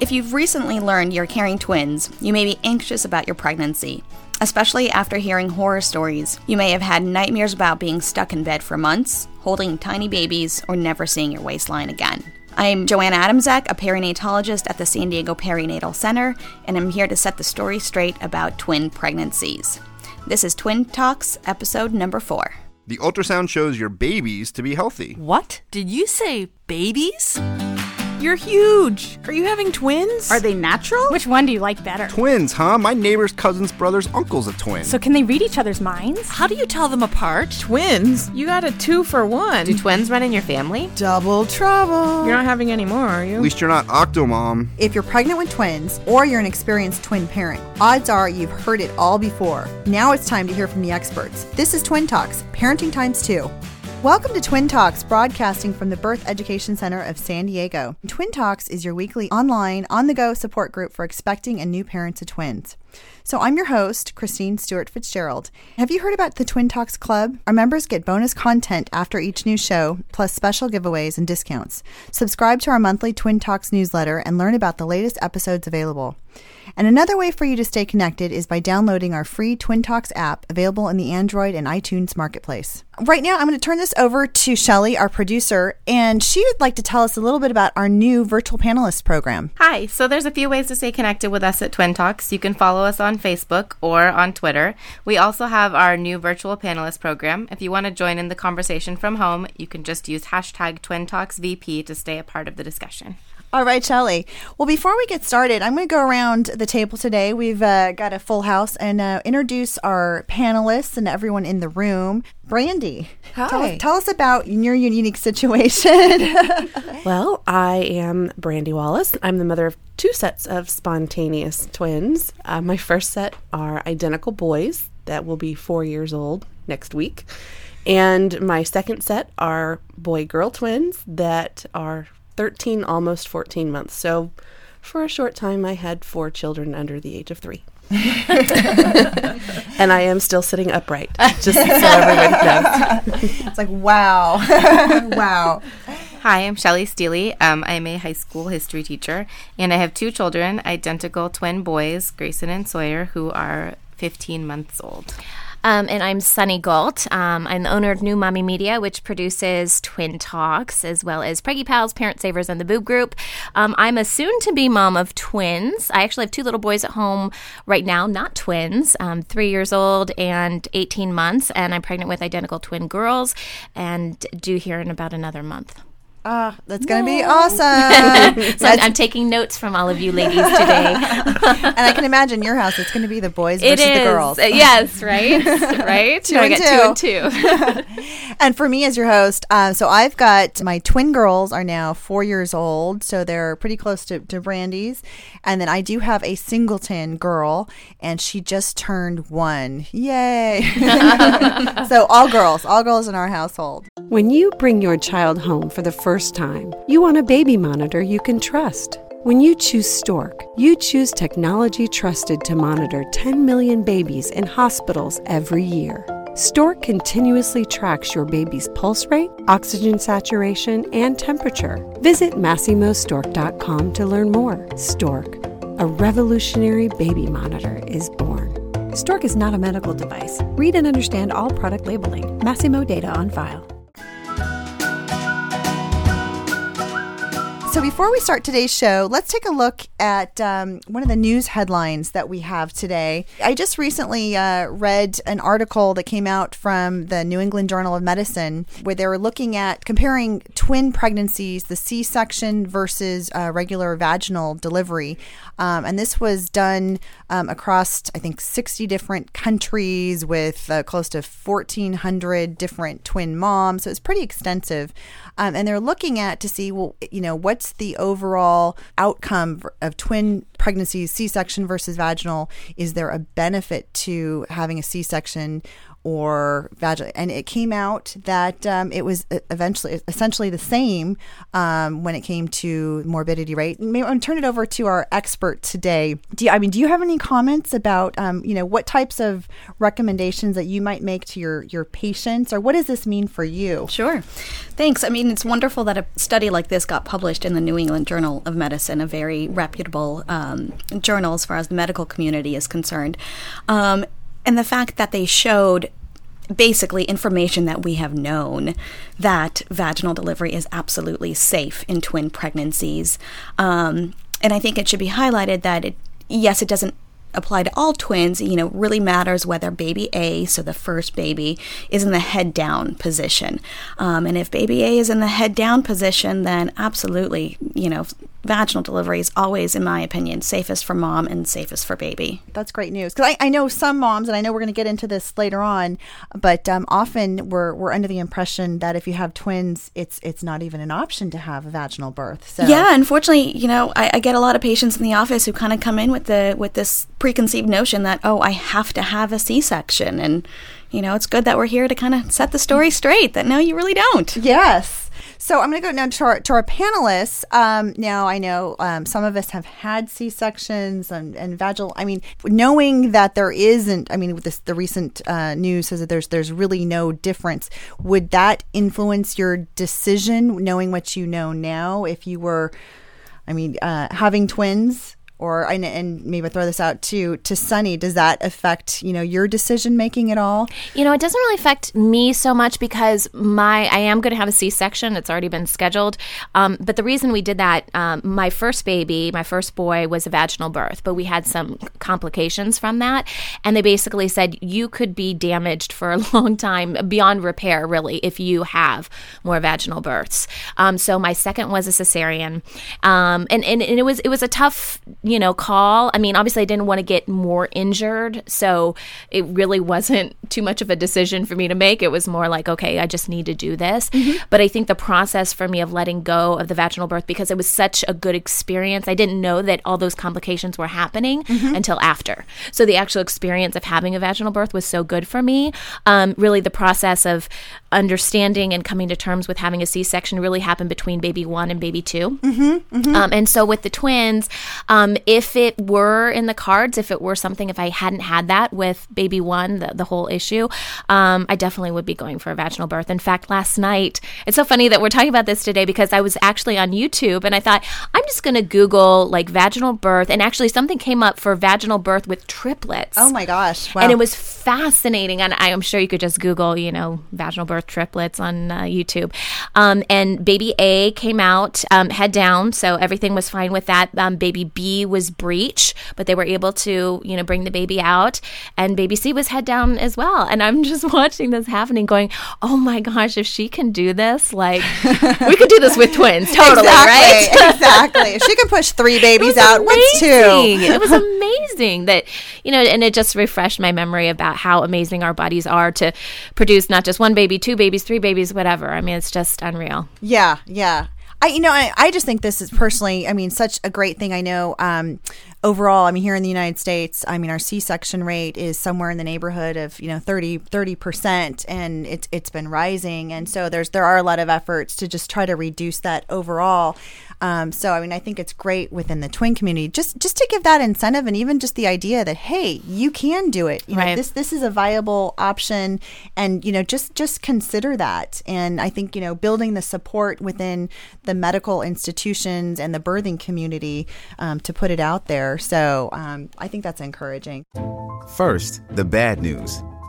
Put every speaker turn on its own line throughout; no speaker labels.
If you've recently learned you're carrying twins, you may be anxious about your pregnancy, especially after hearing horror stories. You may have had nightmares about being stuck in bed for months, holding tiny babies, or never seeing your waistline again. I'm Joanna Adamczak, a perinatologist at the San Diego Perinatal Center, and I'm here to set the story straight about twin pregnancies. This is Twin Talks, episode number four.
The ultrasound shows your babies to be healthy.
What? Did you say babies? You're huge. Are you having twins?
Are they natural?
Which one do you like better?
Twins, huh? My neighbor's cousin's brother's uncle's a twin.
So can they read each other's minds?
How do you tell them apart?
Twins? You got a two for one.
Do twins run in your family?
Double trouble. You're not having any more, are you?
At least you're not Octomom.
If you're pregnant with twins or you're an experienced twin parent, odds are you've heard it all before. Now it's time to hear from the experts. This is Twin Talks, Parenting Times 2. Welcome to Twin Talks, broadcasting from the Birth Education Center of San Diego. Twin Talks is your weekly online, on the go support group for expecting and new parents of twins. So I'm your host, Christine Stewart Fitzgerald. Have you heard about the Twin Talks Club? Our members get bonus content after each new show, plus special giveaways and discounts. Subscribe to our monthly Twin Talks newsletter and learn about the latest episodes available. And another way for you to stay connected is by downloading our free Twin Talks app available in the Android and iTunes marketplace. Right now, I'm going to turn this over to Shelly, our producer, and she would like to tell us a little bit about our new virtual panelist program.
Hi, so there's a few ways to stay connected with us at Twin Talks. You can follow us on Facebook or on Twitter. We also have our new virtual panelist program. If you want to join in the conversation from home, you can just use hashtag Twin Talks VP to stay a part of the discussion.
All right, Shelly. Well, before we get started, I'm going to go around the table today. We've uh, got a full house and uh, introduce our panelists and everyone in the room. Brandy,
Hi.
Tell, us, tell us about your unique situation.
well, I am Brandy Wallace. I'm the mother of two sets of spontaneous twins. Uh, my first set are identical boys that will be four years old next week. And my second set are boy girl twins that are 13, almost 14 months. So for a short time, I had four children under the age of three. and I am still sitting upright, just so everyone knows.
it's like, wow. wow.
Hi, I'm Shelly Steely. Um, I'm a high school history teacher, and I have two children, identical twin boys, Grayson and Sawyer, who are 15 months old.
Um, and I'm Sunny Gault. Um, I'm the owner of New Mommy Media, which produces Twin Talks as well as Preggy Pals, Parent Savers, and the Boob Group. Um, I'm a soon to be mom of twins. I actually have two little boys at home right now, not twins, um, three years old and 18 months. And I'm pregnant with identical twin girls and due here in about another month.
Ah, that's going to be awesome.
so I'm, I'm, taking notes from all of you ladies today.
and I can imagine your house, it's going to be the boys versus the girls.
Yes, right? right?
two, and
two. two and
two. And for me as your host, um, so I've got my twin girls are now four years old, so they're pretty close to, to Brandy's. And then I do have a singleton girl, and she just turned one. Yay. so all girls, all girls in our household.
When you bring your child home for the first time, you want a baby monitor you can trust. When you choose Stork, you choose technology trusted to monitor 10 million babies in hospitals every year. Stork continuously tracks your baby's pulse rate, oxygen saturation, and temperature. Visit MasimoStork.com to learn more. Stork, a revolutionary baby monitor, is born.
Stork is not a medical device. Read and understand all product labeling. Masimo data on file.
So, before we start today's show, let's take a look at um, one of the news headlines that we have today. I just recently uh, read an article that came out from the New England Journal of Medicine where they were looking at comparing twin pregnancies, the C section versus uh, regular vaginal delivery. Um, and this was done um, across, I think, 60 different countries with uh, close to 1,400 different twin moms. So, it's pretty extensive. Um, and they're looking at to see, well, you know, what's the overall outcome of twin pregnancies, C section versus vaginal? Is there a benefit to having a C section? Or vaginal. And it came out that um, it was eventually essentially the same um, when it came to morbidity rate. Maybe I'm turn it over to our expert today. Do you, I mean, do you have any comments about um, you know what types of recommendations that you might make to your your patients, or what does this mean for you?
Sure. Thanks. I mean, it's wonderful that a study like this got published in the New England Journal of Medicine, a very reputable um, journal as far as the medical community is concerned. Um, and the fact that they showed basically information that we have known that vaginal delivery is absolutely safe in twin pregnancies. Um, and I think it should be highlighted that it, yes, it doesn't apply to all twins, you know, really matters whether baby A, so the first baby, is in the head down position. Um, and if baby A is in the head down position, then absolutely, you know, vaginal delivery is always, in my opinion, safest for mom and safest for baby.
That's great news because I, I, know some moms, and I know we're going to get into this later on, but um, often we're we're under the impression that if you have twins, it's it's not even an option to have a vaginal birth.
So yeah, unfortunately, you know, I, I get a lot of patients in the office who kind of come in with the with this preconceived notion that oh, I have to have a C section, and you know, it's good that we're here to kind of set the story straight that no, you really don't.
Yes. So I'm going to go now to our, to our panelists. Um, now, I know um, some of us have had C sections and, and vaginal. I mean, knowing that there isn't, I mean, this, the recent uh, news says that there's there's really no difference. Would that influence your decision, knowing what you know now? If you were, I mean, uh, having twins or and, and maybe throw this out to to Sunny. Does that affect you know your decision making at all?
You know, it doesn't really affect me so much because my I am going to have a C section. It's already been scheduled. Um, but the reason we did that, um, my first baby, my first boy, was a vaginal birth, but we had some complications from that, and they basically said you could be damaged for a long time beyond repair, really, if you have more vaginal births. Um, so my second was a cesarean, um, and, and and it was it was a tough you know, call. I mean, obviously, I didn't want to get more injured, so it really wasn't too much of a decision for me to make. It was more like, okay, I just need to do this. Mm-hmm. But I think the process for me of letting go of the vaginal birth because it was such a good experience, I didn't know that all those complications were happening mm-hmm. until after. So the actual experience of having a vaginal birth was so good for me. Um, really, the process of understanding and coming to terms with having a C section really happened between baby one and baby 2 mm-hmm. mm-hmm. Um, and so with the twins, um, if it were in the cards, if it were something, if I hadn't had that with baby one, the, the whole issue, um, I definitely would be going for a vaginal birth. In fact, last night, it's so funny that we're talking about this today because I was actually on YouTube and I thought, I'm just going to Google like vaginal birth. And actually, something came up for vaginal birth with triplets.
Oh my gosh.
Wow. And it was fascinating. And I am sure you could just Google, you know, vaginal birth triplets on uh, YouTube. Um, and baby A came out um, head down. So everything was fine with that. Um, baby B was breech, but they were able to, you know, bring the baby out. And baby C was head down as well. And I'm just watching this happening, going, oh my gosh, if she can do this, like, we could do this with twins, totally,
exactly,
right?
exactly. If she can push three babies out, what's two?
it was amazing that, you know, and it just refreshed my memory about how amazing our bodies are to produce not just one baby, two babies, three babies, whatever. I mean, it's just unreal.
Yeah, yeah. I, you know, I, I just think this is personally, I mean, such a great thing. I know um, overall, I mean, here in the United States, I mean, our C-section rate is somewhere in the neighborhood of, you know, 30, 30%, and it's, it's been rising. And so there's, there are a lot of efforts to just try to reduce that overall. Um, so, I mean, I think it's great within the twin community just just to give that incentive and even just the idea that hey, you can do it. You right. know, this this is a viable option, and you know, just just consider that. And I think you know, building the support within the medical institutions and the birthing community um, to put it out there. So, um, I think that's encouraging.
First, the bad news.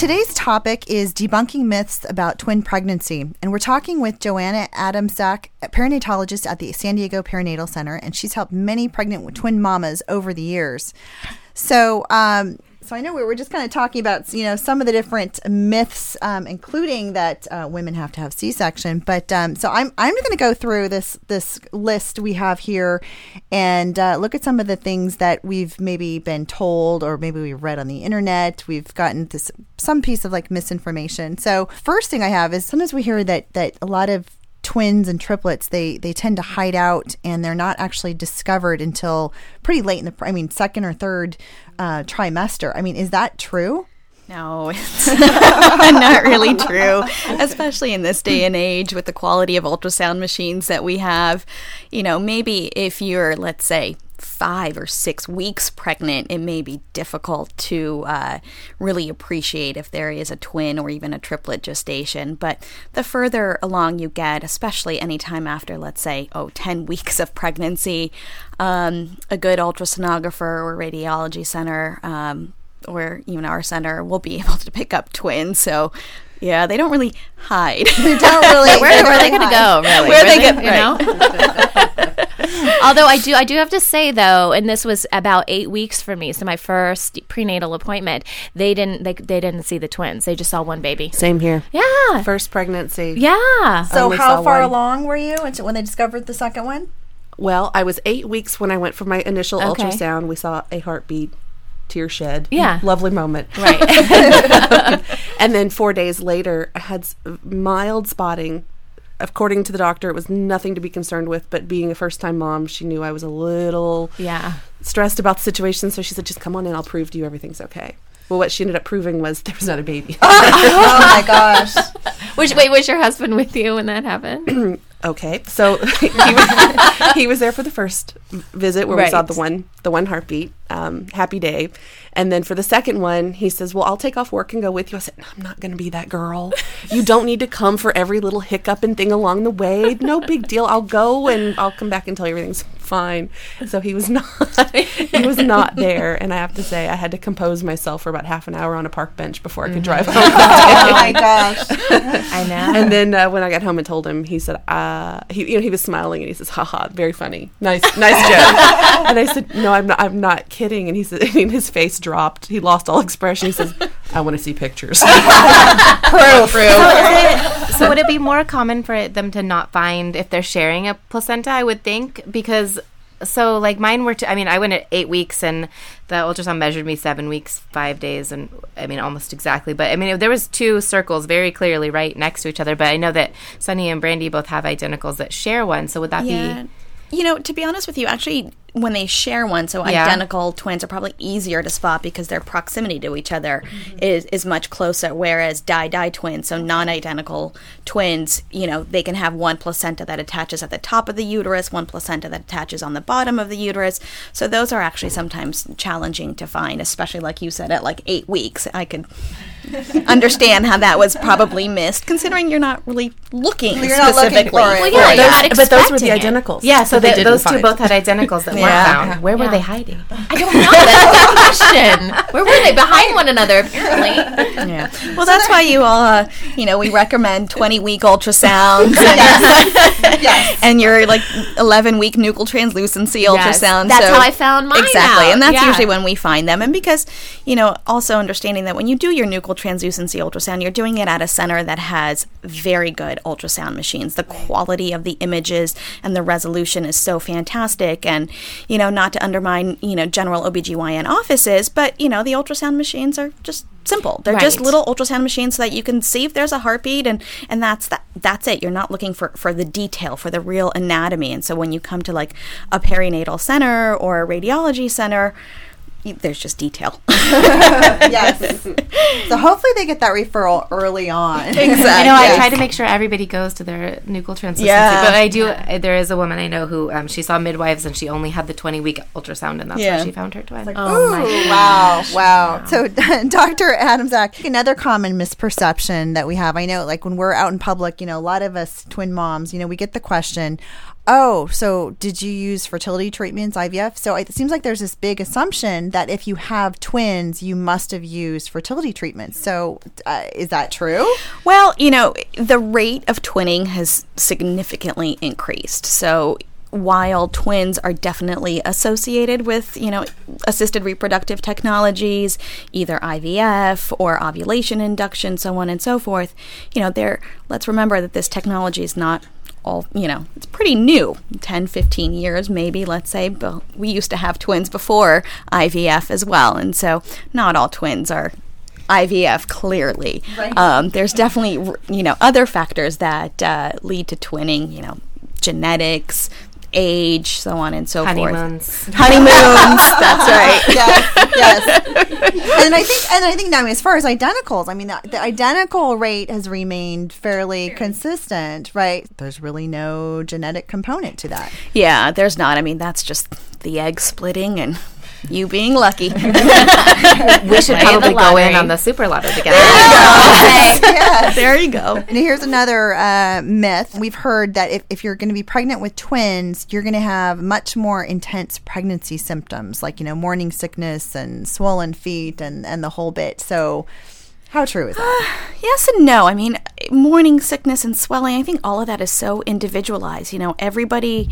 Today's topic is debunking myths about twin pregnancy, and we're talking with Joanna Adamczak, a perinatologist at the San Diego Perinatal Center, and she's helped many pregnant twin mamas over the years. So, um, so I know we were just kind of talking about you know some of the different myths, um, including that uh, women have to have C-section. But um, so I'm I'm going to go through this this list we have here and uh, look at some of the things that we've maybe been told or maybe we've read on the internet. We've gotten this some piece of like misinformation. So first thing I have is sometimes we hear that that a lot of twins and triplets they they tend to hide out and they're not actually discovered until pretty late in the i mean second or third uh, trimester i mean is that true
no, it's not really true, especially in this day and age with the quality of ultrasound machines that we have. You know, maybe if you're, let's say, five or six weeks pregnant, it may be difficult to uh, really appreciate if there is a twin or even a triplet gestation. But the further along you get, especially any time after, let's say, oh, 10 weeks of pregnancy, um, a good ultrasonographer or radiology center um, or even our center will be able to pick up twins. So yeah, they don't really hide.
They don't really.
where, where are they going to go? Really?
Where, they,
they
get,
you know. Although I do, I do have to say though, and this was about eight weeks for me. So my first prenatal appointment, they didn't, they, they didn't see the twins. They just saw one baby.
Same here.
Yeah.
First pregnancy.
Yeah.
So how far one. along were you when they discovered the second one?
Well, I was eight weeks when I went for my initial okay. ultrasound. We saw a heartbeat tear shed.
Yeah.
Lovely moment.
Right.
and then four days later, I had mild spotting. According to the doctor, it was nothing to be concerned with, but being a first time mom, she knew I was a little
yeah
stressed about the situation. So she said, just come on in, I'll prove to you everything's okay. Well, what she ended up proving was there was not a baby.
oh my gosh.
Was, wait, was your husband with you when that happened?
okay, so he was, he was there for the first visit where right. we saw the one the one heartbeat. Um, happy day, and then for the second one, he says, Well, I'll take off work and go with you. I said, no, I'm not going to be that girl. You don't need to come for every little hiccup and thing along the way. No big deal. I'll go and I'll come back and tell you everything's fine. So he was not he was not there. And I have to say, I had to compose myself for about half an hour on a park bench before I could mm-hmm. drive home.
oh my gosh.
I know.
And then uh, when I got home and told him, he said, uh, he, you know, he was smiling and he says, haha, very funny. Nice, nice joke. and I said, no, I'm not, I'm not kidding. And he said, and his face dropped. He lost all expression. He says, "I want to see pictures."
Proof.
So, so would it be more common for them to not find if they're sharing a placenta? I would think because so like mine were. T- I mean, I went at eight weeks, and the ultrasound measured me seven weeks, five days, and I mean almost exactly. But I mean, there was two circles very clearly right next to each other. But I know that Sunny and Brandy both have identicals that share one. So would that yeah. be?
You know, to be honest with you, actually, when they share one, so yeah. identical twins are probably easier to spot because their proximity to each other mm-hmm. is, is much closer. Whereas di di twins, so non identical twins, you know, they can have one placenta that attaches at the top of the uterus, one placenta that attaches on the bottom of the uterus. So those are actually sometimes challenging to find, especially like you said, at like eight weeks. I could understand how that was probably missed, considering you're not really looking
you're
specifically.
Not looking
for it. Well, yeah,
those, but those were the identicals.
Yeah, so they, those two both had identicals that weren't found. Where were they hiding? I don't know. That's a good question. Where were they? Behind one another, apparently.
Yeah. Well, that's why you all, uh, you know, we recommend 20 week ultrasounds. And,
yes.
and your like 11 week nuchal translucency yes. ultrasound.
That's
so,
how I found mine.
Exactly.
Out.
And that's
yeah.
usually when we find them. And because, you know, also understanding that when you do your nuchal nuchal translucency ultrasound, you're doing it at a center that has very good ultrasound machines. The quality of the images and the resolution is so fantastic. And, you know, not to undermine, you know, general OBGYN offices, but, you know, the ultrasound machines are just simple. They're just little ultrasound machines so that you can see if there's a heartbeat and and that's that that's it. You're not looking for for the detail, for the real anatomy. And so when you come to like a perinatal center or a radiology center, there's just detail.
yes. So hopefully they get that referral early on. Exactly.
I know. I try to make sure everybody goes to their nuchal translucency,
Yeah.
but I do. uh, There is a woman I know who um, she saw midwives and she only had the twenty week ultrasound, and that's
Yeah.
where she found her twin.
Ooh, wow, wow. So, Dr. Adamczak, another common misperception that we have, I know, like when we're out in public, you know, a lot of us twin moms, you know, we get the question, oh, so did you use fertility treatments, IVF? So it seems like there's this big assumption that if you have twins, you must have used fertility treatments. So uh, is that true?
Well, you know, the rate of twinning has significantly increased. So while twins are definitely associated with, you know, assisted reproductive technologies, either IVF or ovulation induction, so on and so forth, you know, there let's remember that this technology is not all, you know, it's pretty new, 10, 15 years maybe, let's say, but we used to have twins before IVF as well. And so not all twins are IVF clearly.
Right.
Um, there's definitely you know other factors that uh, lead to twinning. You know, genetics, age, so on and so
Honeymoons.
forth. Honeymoons. Honeymoons. That's right.
yes, yes. And I think, and I think, now, I mean, as far as identicals, I mean, the, the identical rate has remained fairly consistent, right? There's really no genetic component to that.
Yeah, there's not. I mean, that's just the egg splitting and you being lucky.
we should probably go in on the super lottery together.
There you Yes.
There you go.
And here's another uh, myth. We've heard that if, if you're going to be pregnant with twins, you're going to have much more intense pregnancy symptoms, like, you know, morning sickness and swollen feet and, and the whole bit. So, how true is that?
yes and no. I mean, morning sickness and swelling, I think all of that is so individualized. You know, everybody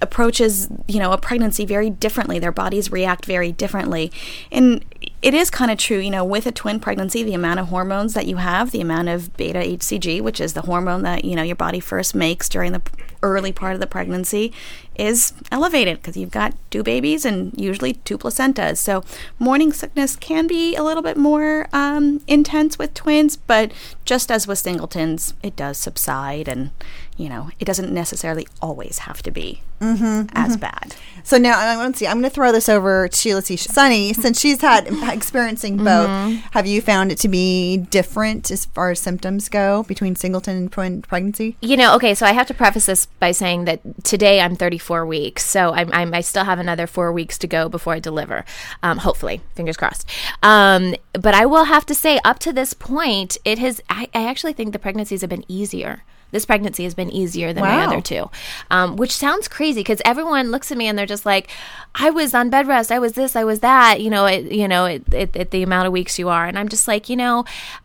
approaches, you know, a pregnancy very differently. Their bodies react very differently. And it is kind of true, you know, with a twin pregnancy, the amount of hormones that you have, the amount of beta HCG, which is the hormone that, you know, your body first makes during the early part of the pregnancy, is elevated because you've got two babies and usually two placentas. So morning sickness can be a little bit more um, intense with twins, but just as with singletons, it does subside and, you know, it doesn't necessarily always have to be
Mm-hmm,
as bad.
So now I want to see. I'm going to throw this over to let's see, Sunny. Since she's had experiencing both,
Mhm.
have you found it to be different as far as symptoms go between singleton and twin pregnancy?
You know, okay, so I have to preface this by saying that today I'm 34 weeks, so I'm, I'm I still have another four weeks to go before I deliver. Um, hopefully, fingers crossed. Um, but I will have to say, up to this point, it has. I, I actually think the pregnancies have been easier. This pregnancy has been easier than my other two, um, which sounds crazy because everyone looks at me and they're just like, "I was on bed rest, I was this, I was that." You know, it, you know, it, it, it, the amount of weeks you are, and I'm just like, you know,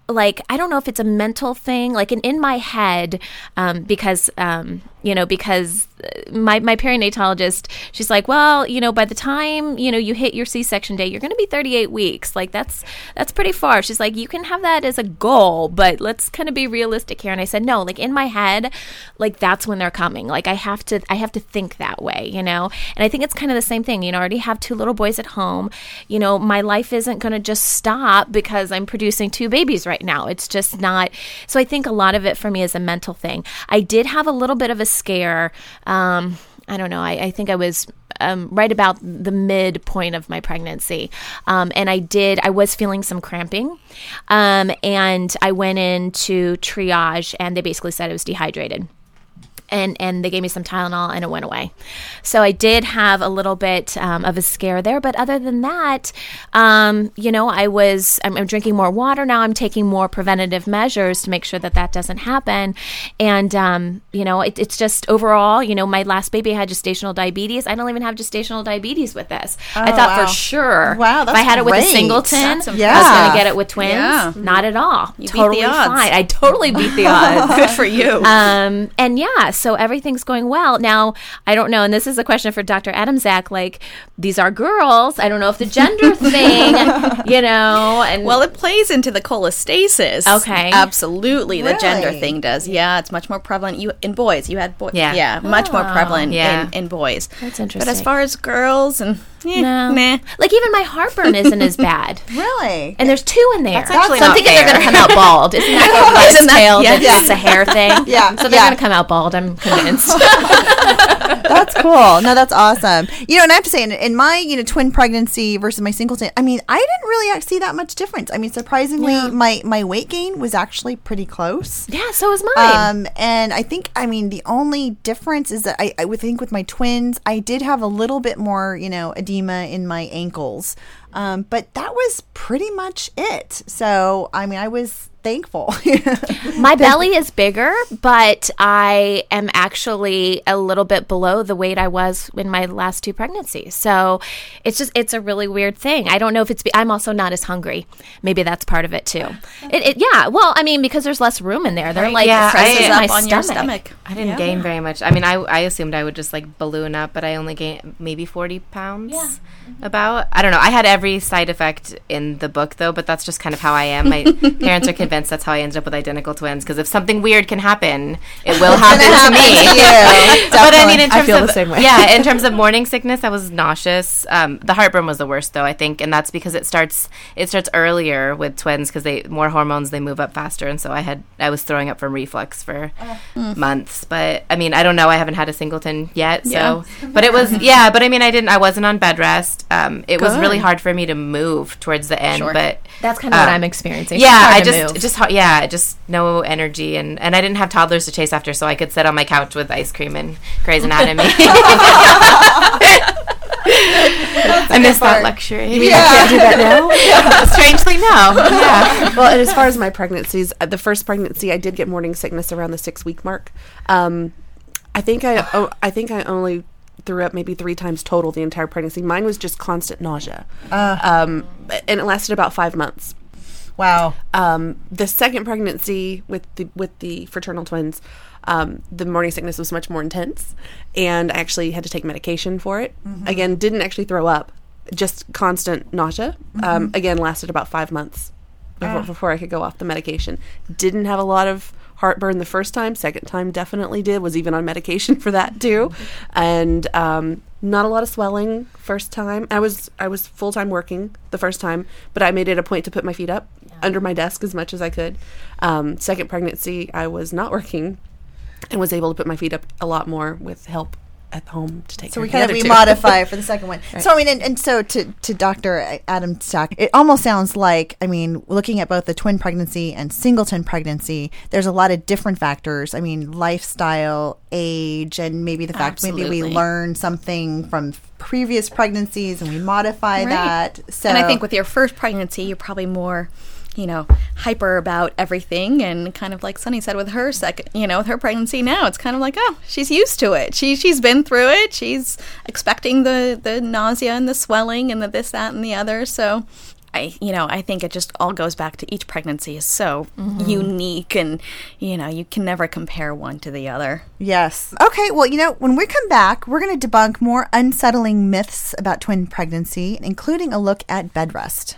like I don't know if it's a mental thing, like in, in my head, um, because um, you know, because uh, my my perinatologist, she's like, well, you know, by the time you know you hit your C-section day, you're going to be 38 weeks. Like that's that's pretty far. She's like, you can have that as a goal, but let's kind of be realistic here. And I said, no, like in my head, like that's when they're coming. Like I have to I have to think that way, you know. And I think it's kind of the same thing. You know, I already have two little boys at home. You know, my life isn't going to just stop because I'm producing two babies right now. It's just not. So I think a lot of it for me is a mental thing. I did have a little bit of a scare. Um, I don't know. I, I think I was um, right about the midpoint of my pregnancy. Um, and I did, I was feeling some cramping. Um, and I went into triage and they basically said I was dehydrated and and they gave me some Tylenol and it went away. So I did have a little bit um, of a scare there, but other than that, um, you know, I was I'm, I'm drinking more water now. I'm taking more preventative measures to make sure that that doesn't happen. And um, you know, it, it's just overall, you know, my last baby had gestational diabetes. I don't even have gestational diabetes with this. I
Oh,
thought
wow.
for sure,
Wow,
if I had it with a singleton,
That's
I was going to get it with twins.
Yeah.
Not at all.
You beat the
totally
odds.
fine. I totally beat the odds.
Good for you.
Um, and yeah, so everything's going well. Now, I don't know, and this is a question for Dr. Adamczak. Like, these are girls. I don't know if the gender thing, you know, and
well, it plays into the cholestasis.
Okay,
absolutely, the gender thing does. Yeah, it's much more prevalent. You in boys, you had boys.
Yeah.
yeah, much more
Oh.
prevalent
Yeah.
in, in boys.
That's interesting.
But as far as girls and eh,
no,
nah.
like even my heartburn isn't as bad.
Really?
And there's two in there.
That's actually
so I'm
not
thinking they're going to come out bald. Isn't that the
Isn't that-
tale
yeah.
that it's a hair thing?
Yeah,
So they're
yeah.
going to come out bald. I'm convinced.
that's cool. No, that's awesome. You know, and I have to say, in, in my you know twin pregnancy versus my singleton, I mean, I didn't really see that much difference. I mean, surprisingly,
Yeah.
my my weight gain was actually pretty close.
yeah, so was mine.
Um, and I think, I mean, the only difference is that I, I would think with my twins, I did have a little bit more, you know, edema in my ankles. Um, but that was pretty much it. So, I mean, I was thankful.
My belly is bigger, but I am actually a little bit below the weight I was in my last two pregnancies. So it's just it's a really weird thing. I don't know if it's be- I'm also not as hungry. Maybe that's part of it too. It, it yeah. Well, I mean because there's less room in there. They're like
Yeah,
presses
I-
my
up on your stomach.
I didn't gain very much. I mean, I, I assumed I would just like balloon up, but I only gained maybe 40 pounds. Yeah. Mm-hmm. About. I don't know. I had every side effect in the book, though, but that's just kind of how I am. My parents are convinced that's how I ended up with identical twins because if something weird can happen, it will happen to me.
to you.
but I mean, in
I
terms
feel
of
the same way.
yeah, in terms of morning sickness, I was nauseous. Um, the heartburn was the worst, though I think, and that's because it starts it starts earlier with twins because they more hormones, they move up faster, and so I had I was throwing up from reflux for months. But I mean, I don't know. I haven't had a singleton yet, so but it was yeah. But I mean, I didn't. I wasn't on bed rest. Um, it was really hard for me to move towards the end, but
That's kind of what
um,
I'm experiencing.
yeah, I just
move.
Just hard- yeah, just no energy and and I didn't have toddlers to chase after, so I could sit on my couch with ice cream and Grey's Anatomy. I miss that luxury.
can't do that now.
Strangely, no. Yeah.
well, and as far as my pregnancies, uh, the first pregnancy, I did get morning sickness around the six week mark. Um, I think I, oh, I think I only threw up maybe three times total the entire pregnancy. Mine was just constant nausea, um, and it lasted about five months.
Wow.
Um, the second pregnancy with the with the fraternal twins, um, the morning sickness was much more intense, and I actually had to take medication for it. Again, didn't actually throw up, just constant nausea. Um, again, lasted about five months before, before I could go off the medication. Didn't have a lot of heartburn the first time. Second time definitely did. Was even on medication for that too, and um, not a lot of swelling first time. I was I was full time working the first time, but I made it a point to put my feet up under my desk as much as I could. Um, second pregnancy, I was not working and was able to put my feet up a lot more with help at home to take
So
care
we
of
kind of
the
we
other two.
modify for the second one. So I mean, and, and so to to Dr. Uh, Adamczak, it almost sounds like I mean, looking at both the twin pregnancy and singleton pregnancy, there's a lot of different factors. I mean, lifestyle, age, and maybe the fact maybe we learn something from previous pregnancies and we modify
Right.
that. So
and I think with your first pregnancy, you're probably more, you know, hyper about everything, and kind of like Sunny said with her second, you know, with her pregnancy now, it's kind of like, oh, she's used to it. She she's been through it. She's expecting the the nausea and the swelling and the this that and the other. So. I, you know, I think it just all goes back to each pregnancy is so mm-hmm. unique, and you know, you can never compare one to the other.
Yes. Okay. Well, you know, when we come back, we're going to debunk more unsettling myths about twin pregnancy, including a look at bed rest.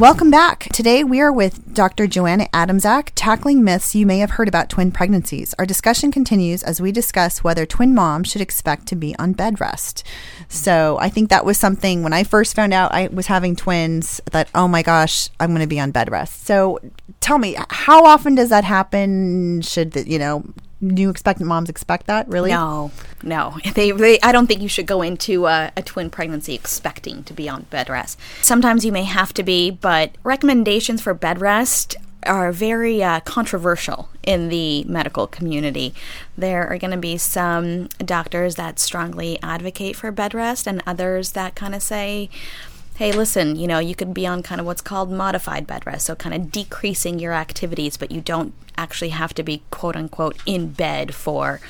Welcome back. Today we are with Dr. Joanna Adamczak, tackling myths you may have heard about twin pregnancies. Our discussion continues as we discuss whether twin moms should expect to be on bed rest. So I think that was something when I first found out I was having twins that, oh my gosh, I'm going to be on bed rest. So tell me, how often does that happen? Should, the, you know, new expect moms expect that? Really?
No, no. They, they I don't think you should go into a, a twin pregnancy expecting to be on bed rest. Sometimes you may have to be, but recommendations for bed rest are very uh, controversial in the medical community. There are going to be some doctors that strongly advocate for bed rest, and others that kind of say, hey, listen, you know, you could be on kind of what's called modified bed rest, so kind of decreasing your activities, but you don't actually have to be quote unquote in bed for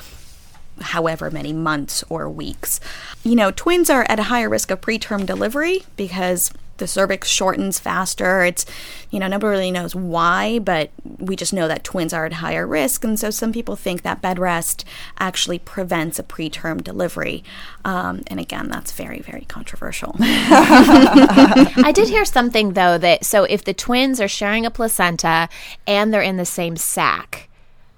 however many months or weeks. You know, twins are at a higher risk of preterm delivery because the cervix shortens faster. It's, you know, nobody really knows why, but we just know that twins are at higher risk. And so some people think that bed rest actually prevents a preterm delivery. Um, and again, that's very, very controversial.
I did hear something, though, that so if the twins are sharing a placenta and they're in the same sac,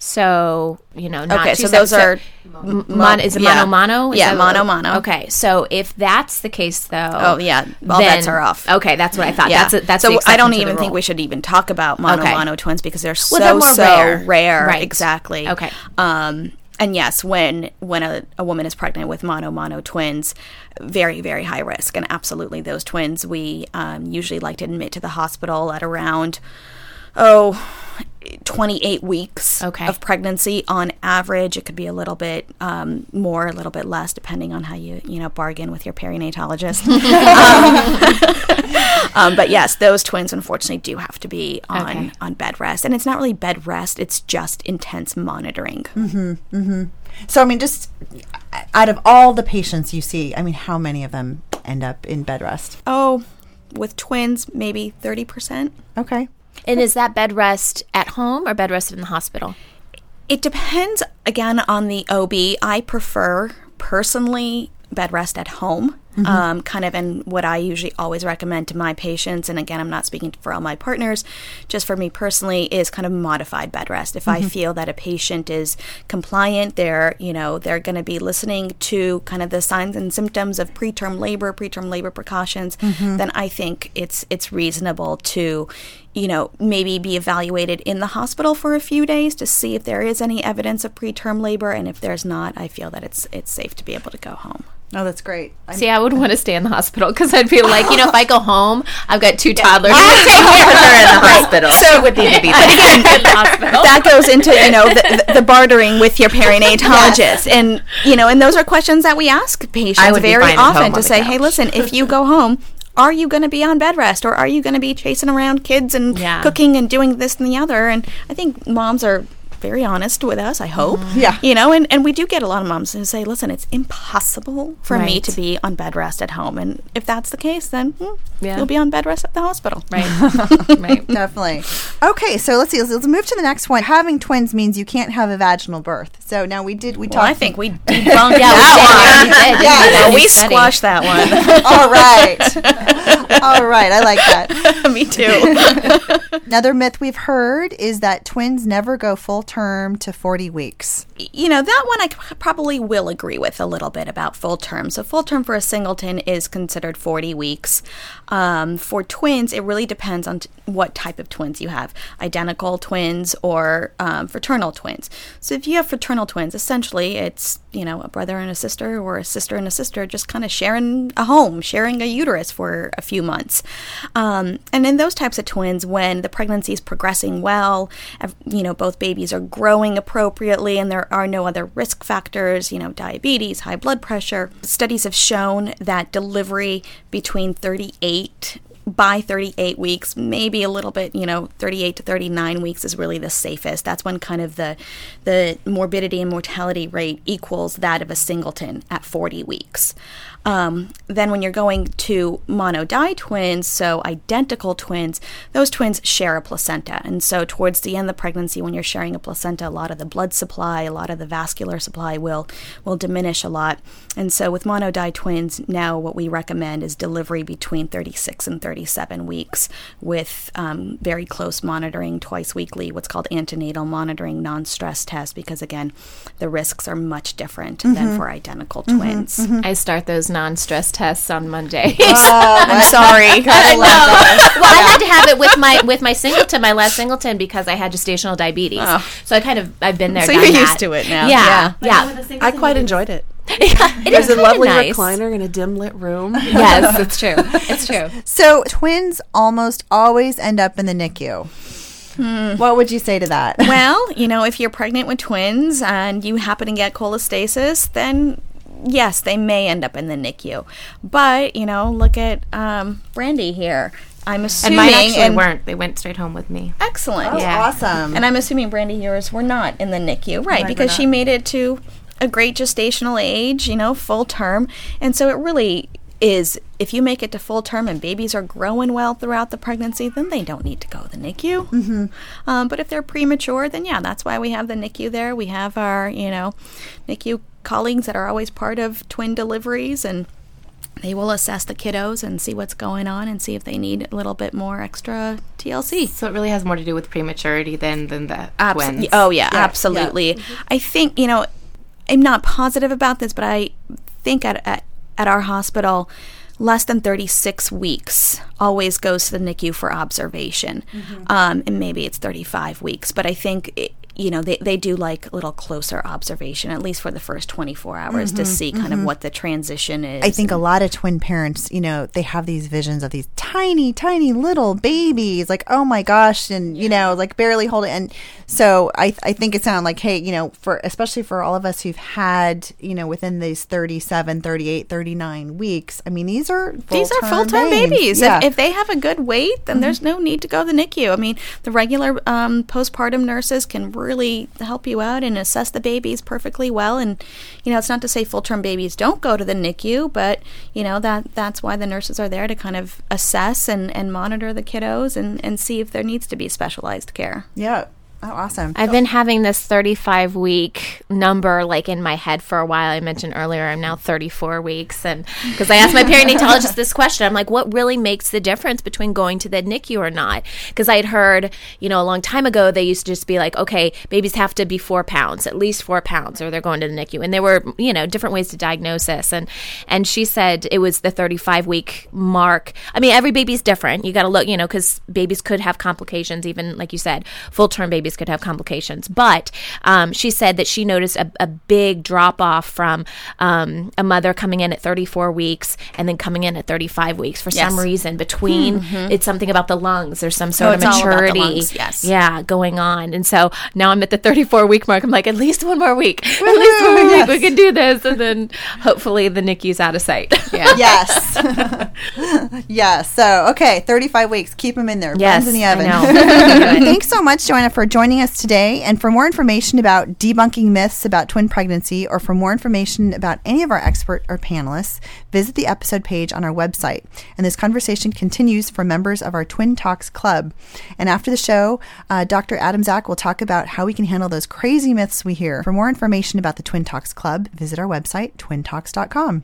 so you know, not
okay. So those are
mon- mon- is it yeah. mono mono? Is
yeah, mono mono.
Okay, so if that's the case, though,
oh yeah, all then, bets are off.
Okay, that's what I thought. Yeah. That's a, that's
so I don't even think we should even talk about mono okay. mono twins because they're so well, they're so rare. rare. Right. Exactly.
Okay.
Um, and yes, when when a, a woman is pregnant with mono mono twins, very very high risk, and absolutely those twins we um, usually like to admit to the hospital at around oh 28 weeks
okay.
of pregnancy on average. It could be a little bit um, more, a little bit less, depending on how you you know bargain with your perinatologist. um, um, but yes, those twins unfortunately do have to be on okay. on bed rest, and it's not really bed rest; it's just intense monitoring.
Mm-hmm, mm-hmm. So I mean, just out of all the patients you see, I mean, how many of them end up in bed rest?
Oh, with twins, maybe thirty percent.
Okay.
And is that bed rest at home or bed rest in the hospital?
It depends again on the OB. I prefer personally bed rest at home. Mm-hmm. Um, kind of, and what I usually always recommend to my patients, and again, I'm not speaking for all my partners, just for me personally, is kind of modified bed rest. If mm-hmm. I feel that a patient is compliant, they're, you know, they're going to be listening to kind of the signs and symptoms of preterm labor, preterm labor precautions, mm-hmm. then I think it's it's reasonable to, you know, maybe be evaluated in the hospital for a few days to see if there is any evidence of preterm labor, and if there's not, I feel that it's it's safe to be able to go home.
Oh, that's great.
I'm See, I would want to stay in the hospital because I'd feel like, you know, if I go home, I've got two toddlers to take care of her in the hospital.
So would need to be but again, that goes into you know the, the, the bartering with your perinatologist, yes. and you know, and those are questions that we ask patients very often to say, hey, listen, if you go home, are you going to be on bed rest or are you going to be chasing around kids and yeah. cooking and doing this and the other? And I think moms are very honest with us, I hope.
Mm-hmm. Yeah.
You know, and, and we do get a lot of moms who say, listen, it's impossible for right. me to be on bed rest at home. And if that's the case, then hmm, yeah. you'll be on bed rest at the hospital.
Right. right.
Definitely. Okay, so let's see. Let's, let's, move to the next one. Having twins means you can't have a vaginal birth. So now we did, we
well,
talked.
I think we debunked that one. We yeah, yeah, we squashed that one.
All right. All right. I like that.
me too.
Another myth we've heard is that twins never go full term to 40 weeks.
You know, that one I probably will agree with a little bit about full term. So, full term for a singleton is considered 40 weeks. Um, for twins, it really depends on t- what type of twins you have identical twins or um, fraternal twins. So, if you have fraternal twins, essentially it's, you know, a brother and a sister or a sister and a sister just kind of sharing a home, sharing a uterus for a few months. Um, and in those types of twins, when the pregnancy is progressing well, you know, both babies are growing appropriately and there are no other risk factors, you know, diabetes, high blood pressure. Studies have shown that delivery between 38 by 38 weeks, maybe a little bit, you know, 38 to 39 weeks is really the safest. That's when kind of the the morbidity and mortality rate equals that of a singleton at 40 weeks. Um, then, when you're going to monodi twins, so identical twins, those twins share a placenta. And so, towards the end of the pregnancy, when you're sharing a placenta, a lot of the blood supply, a lot of the vascular supply will, will diminish a lot. And so, with monodi twins, now what we recommend is delivery between 36 and 37 weeks with um, very close monitoring twice weekly, what's called antenatal monitoring, non stress test, because again, the risks are much different mm-hmm. than for identical mm-hmm. twins.
Mm-hmm. I start those non-stress tests on Monday.
Oh, I'm sorry.
I know. well, I had to have it with my with my singleton, my last singleton, because I had gestational diabetes. Oh. So I kind of I've been there.
So you're
that.
used to it now.
Yeah, yeah.
yeah. I quite enjoyed it.
yeah, it
There's a lovely
nice.
recliner in a dim lit room.
yes, it's true. It's true.
So twins almost always end up in the NICU. Hmm. What would you say to that?
well, you know, if you're pregnant with twins and you happen to get cholestasis, then yes, they may end up in the NICU. But, you know, look at um, Brandy here. I'm assuming.
And mine actually and weren't. They went straight home with me.
Excellent.
Oh, yeah. awesome.
And I'm assuming Brandy yours were not in the NICU, right? because she made it to a great gestational age, you know, full term. And so it really is if you make it to full term and babies are growing well throughout the pregnancy, then they don't need to go to the NICU.
Mm-hmm.
Um, but if they're premature, then yeah, that's why we have the NICU there. We have our, you know, NICU colleagues that are always part of twin deliveries and they will assess the kiddos and see what's going on and see if they need a little bit more extra TLC.
So it really has more to do with prematurity than than the
Abs-
twins.
Oh yeah, yeah absolutely. Yeah. I think you know I'm not positive about this, but I think at at, at our hospital less than 36 weeks always goes to the NICU for observation. Mm-hmm. Um, and maybe it's 35 weeks, but I think it, you know they, they do like a little closer observation at least for the first 24 hours mm-hmm, to see kind mm-hmm. of what the transition is
i think a lot of twin parents you know they have these visions of these tiny tiny little babies like oh my gosh and you know like barely hold it and so i i think it sounded like hey you know for especially for all of us who've had you know within these 37 38 39 weeks i mean these are
these are full-time babies, babies. Yeah. If, if, they have a good weight then mm-hmm. there's no need to go to the nicu i mean the regular um, postpartum nurses can really help you out and assess the babies perfectly well. And you know, it's not to say full term babies don't go to the NICU, but you know that that's why the nurses are there to kind of assess and, and monitor the kiddos and, and see if there needs to be specialized care.
Yeah. Oh, awesome.
I've been having this 35 week number like in my head for a while. I mentioned earlier I'm now 34 weeks and because I asked my perinatalogist this question, I'm like what really makes the difference between going to the NICU or not? Because I had heard, you know, a long time ago they used to just be like, okay, babies have to be 4 pounds, at least 4 pounds or they're going to the NICU. And there were, you know, different ways to diagnose this and and she said it was the 35 week mark. I mean, every baby's different. You got to look, you know, cuz babies could have complications even like you said, full term babies could have complications. But um, she said that she noticed a, a big drop off from um, a mother coming in at 34 weeks and then coming in at 35 weeks for yes. some reason between mm-hmm. it's something about the lungs. There's some sort
oh,
of maturity,
yes,
yeah, going on. And so now I'm at the 34 week mark. I'm like, at least one more week, at least one more yes. week, we can do this, and then hopefully the NICU's out of sight.
Yeah. yes. yes. So okay, 35 weeks. Keep them in there.
Yes,
in the oven. Thanks so much, Joanna, for joining joining us today. And for more information about debunking myths about twin pregnancy or for more information about any of our expert or panelists, visit the episode page on our website. And this conversation continues for members of our Twin Talks Club. And after the show, uh, Dr. Adamczak will talk about how we can handle those crazy myths we hear. For more information about the Twin Talks Club, visit our website, twintalks.com.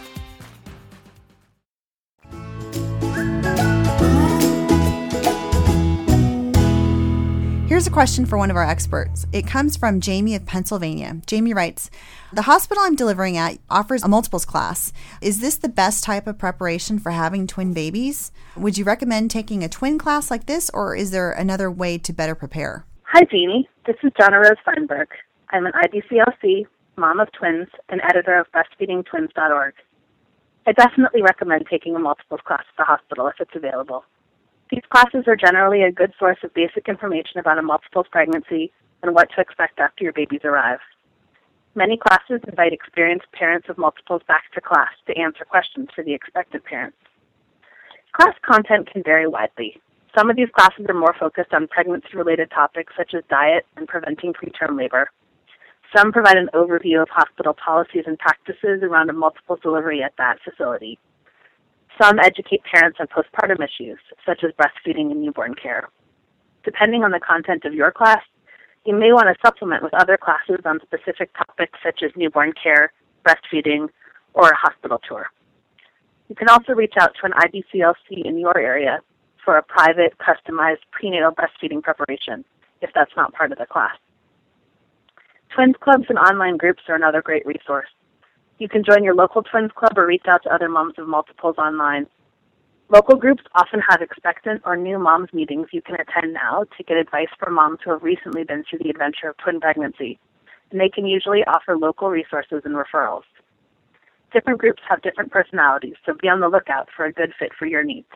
Here's a question for one of our experts. It comes from Jamie of Pennsylvania. Jamie writes The hospital I'm delivering at offers a multiples class. Is this the best type of preparation for having twin babies? Would you recommend taking a twin class like this, or is there another way to better prepare?
Hi, Jamie. This is Donna Rose Feinberg. I'm an IBCLC, mom of twins, and editor of breastfeedingtwins.org. I definitely recommend taking a multiples class at the hospital if it's available. These classes are generally a good source of basic information about a multiples pregnancy and what to expect after your babies arrive. Many classes invite experienced parents of multiples back to class to answer questions for the expected parents. Class content can vary widely. Some of these classes are more focused on pregnancy related topics such as diet and preventing preterm labor. Some provide an overview of hospital policies and practices around a multiple delivery at that facility. Some educate parents on postpartum issues, such as breastfeeding and newborn care. Depending on the content of your class, you may want to supplement with other classes on specific topics such as newborn care, breastfeeding, or a hospital tour. You can also reach out to an IBCLC in your area for a private, customized prenatal breastfeeding preparation if that's not part of the class. Twins clubs and online groups are another great resource. You can join your local Twins club or reach out to other moms of multiples online. Local groups often have expectant or new moms meetings you can attend now to get advice from moms who have recently been through the adventure of twin pregnancy, and they can usually offer local resources and referrals. Different groups have different personalities, so be on the lookout for a good fit for your needs.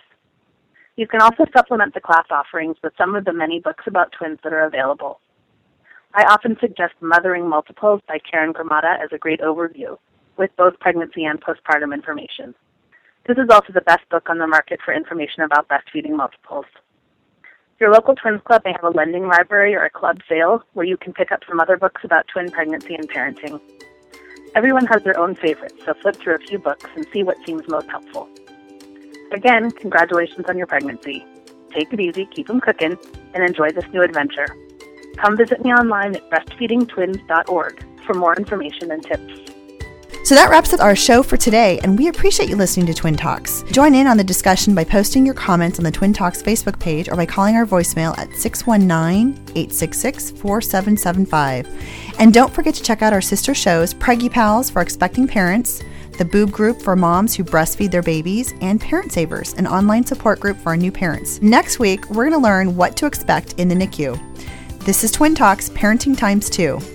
You can also supplement the class offerings with some of the many books about twins that are available. I often suggest Mothering Multiples by Karen Gromada as a great overview, with both pregnancy and postpartum information. This is also the best book on the market for information about breastfeeding multiples. Your local Twins Club may have a lending library or a club sale where you can pick up some other books about twin pregnancy and parenting. Everyone has their own favorites, so flip through a few books and see what seems most helpful. Again, congratulations on your pregnancy. Take it easy, keep them cooking, and enjoy this new adventure. Come visit me online at breastfeedingtwins.org for more information and tips.
So that wraps up our show for today, and we appreciate you listening to Twin Talks. Join in on the discussion by posting your comments on the Twin Talks Facebook page or by calling our voicemail at 619 866 4775. And don't forget to check out our sister shows, Preggy Pals for expecting parents, the Boob Group for moms who breastfeed their babies, and Parent Savers, an online support group for our new parents. Next week, we're going to learn what to expect in the NICU. This is Twin Talks Parenting Times 2.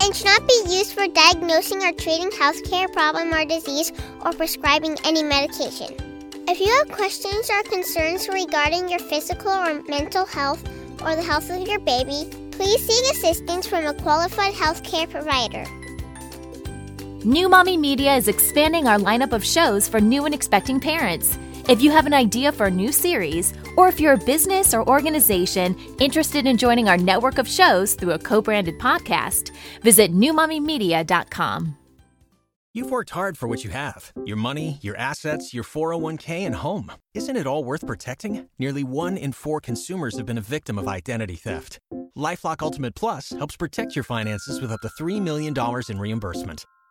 and should not be used for diagnosing or treating healthcare problem or disease or prescribing any medication. If you have questions or concerns regarding your physical or mental health or the health of your baby, please seek assistance from a qualified healthcare provider.
New Mommy Media is expanding our lineup of shows for new and expecting parents. If you have an idea for a new series, or if you're a business or organization interested in joining our network of shows through a co branded podcast, visit newmommymedia.com.
You've worked hard for what you have your money, your assets, your 401k, and home. Isn't it all worth protecting? Nearly one in four consumers have been a victim of identity theft. Lifelock Ultimate Plus helps protect your finances with up to $3 million in reimbursement.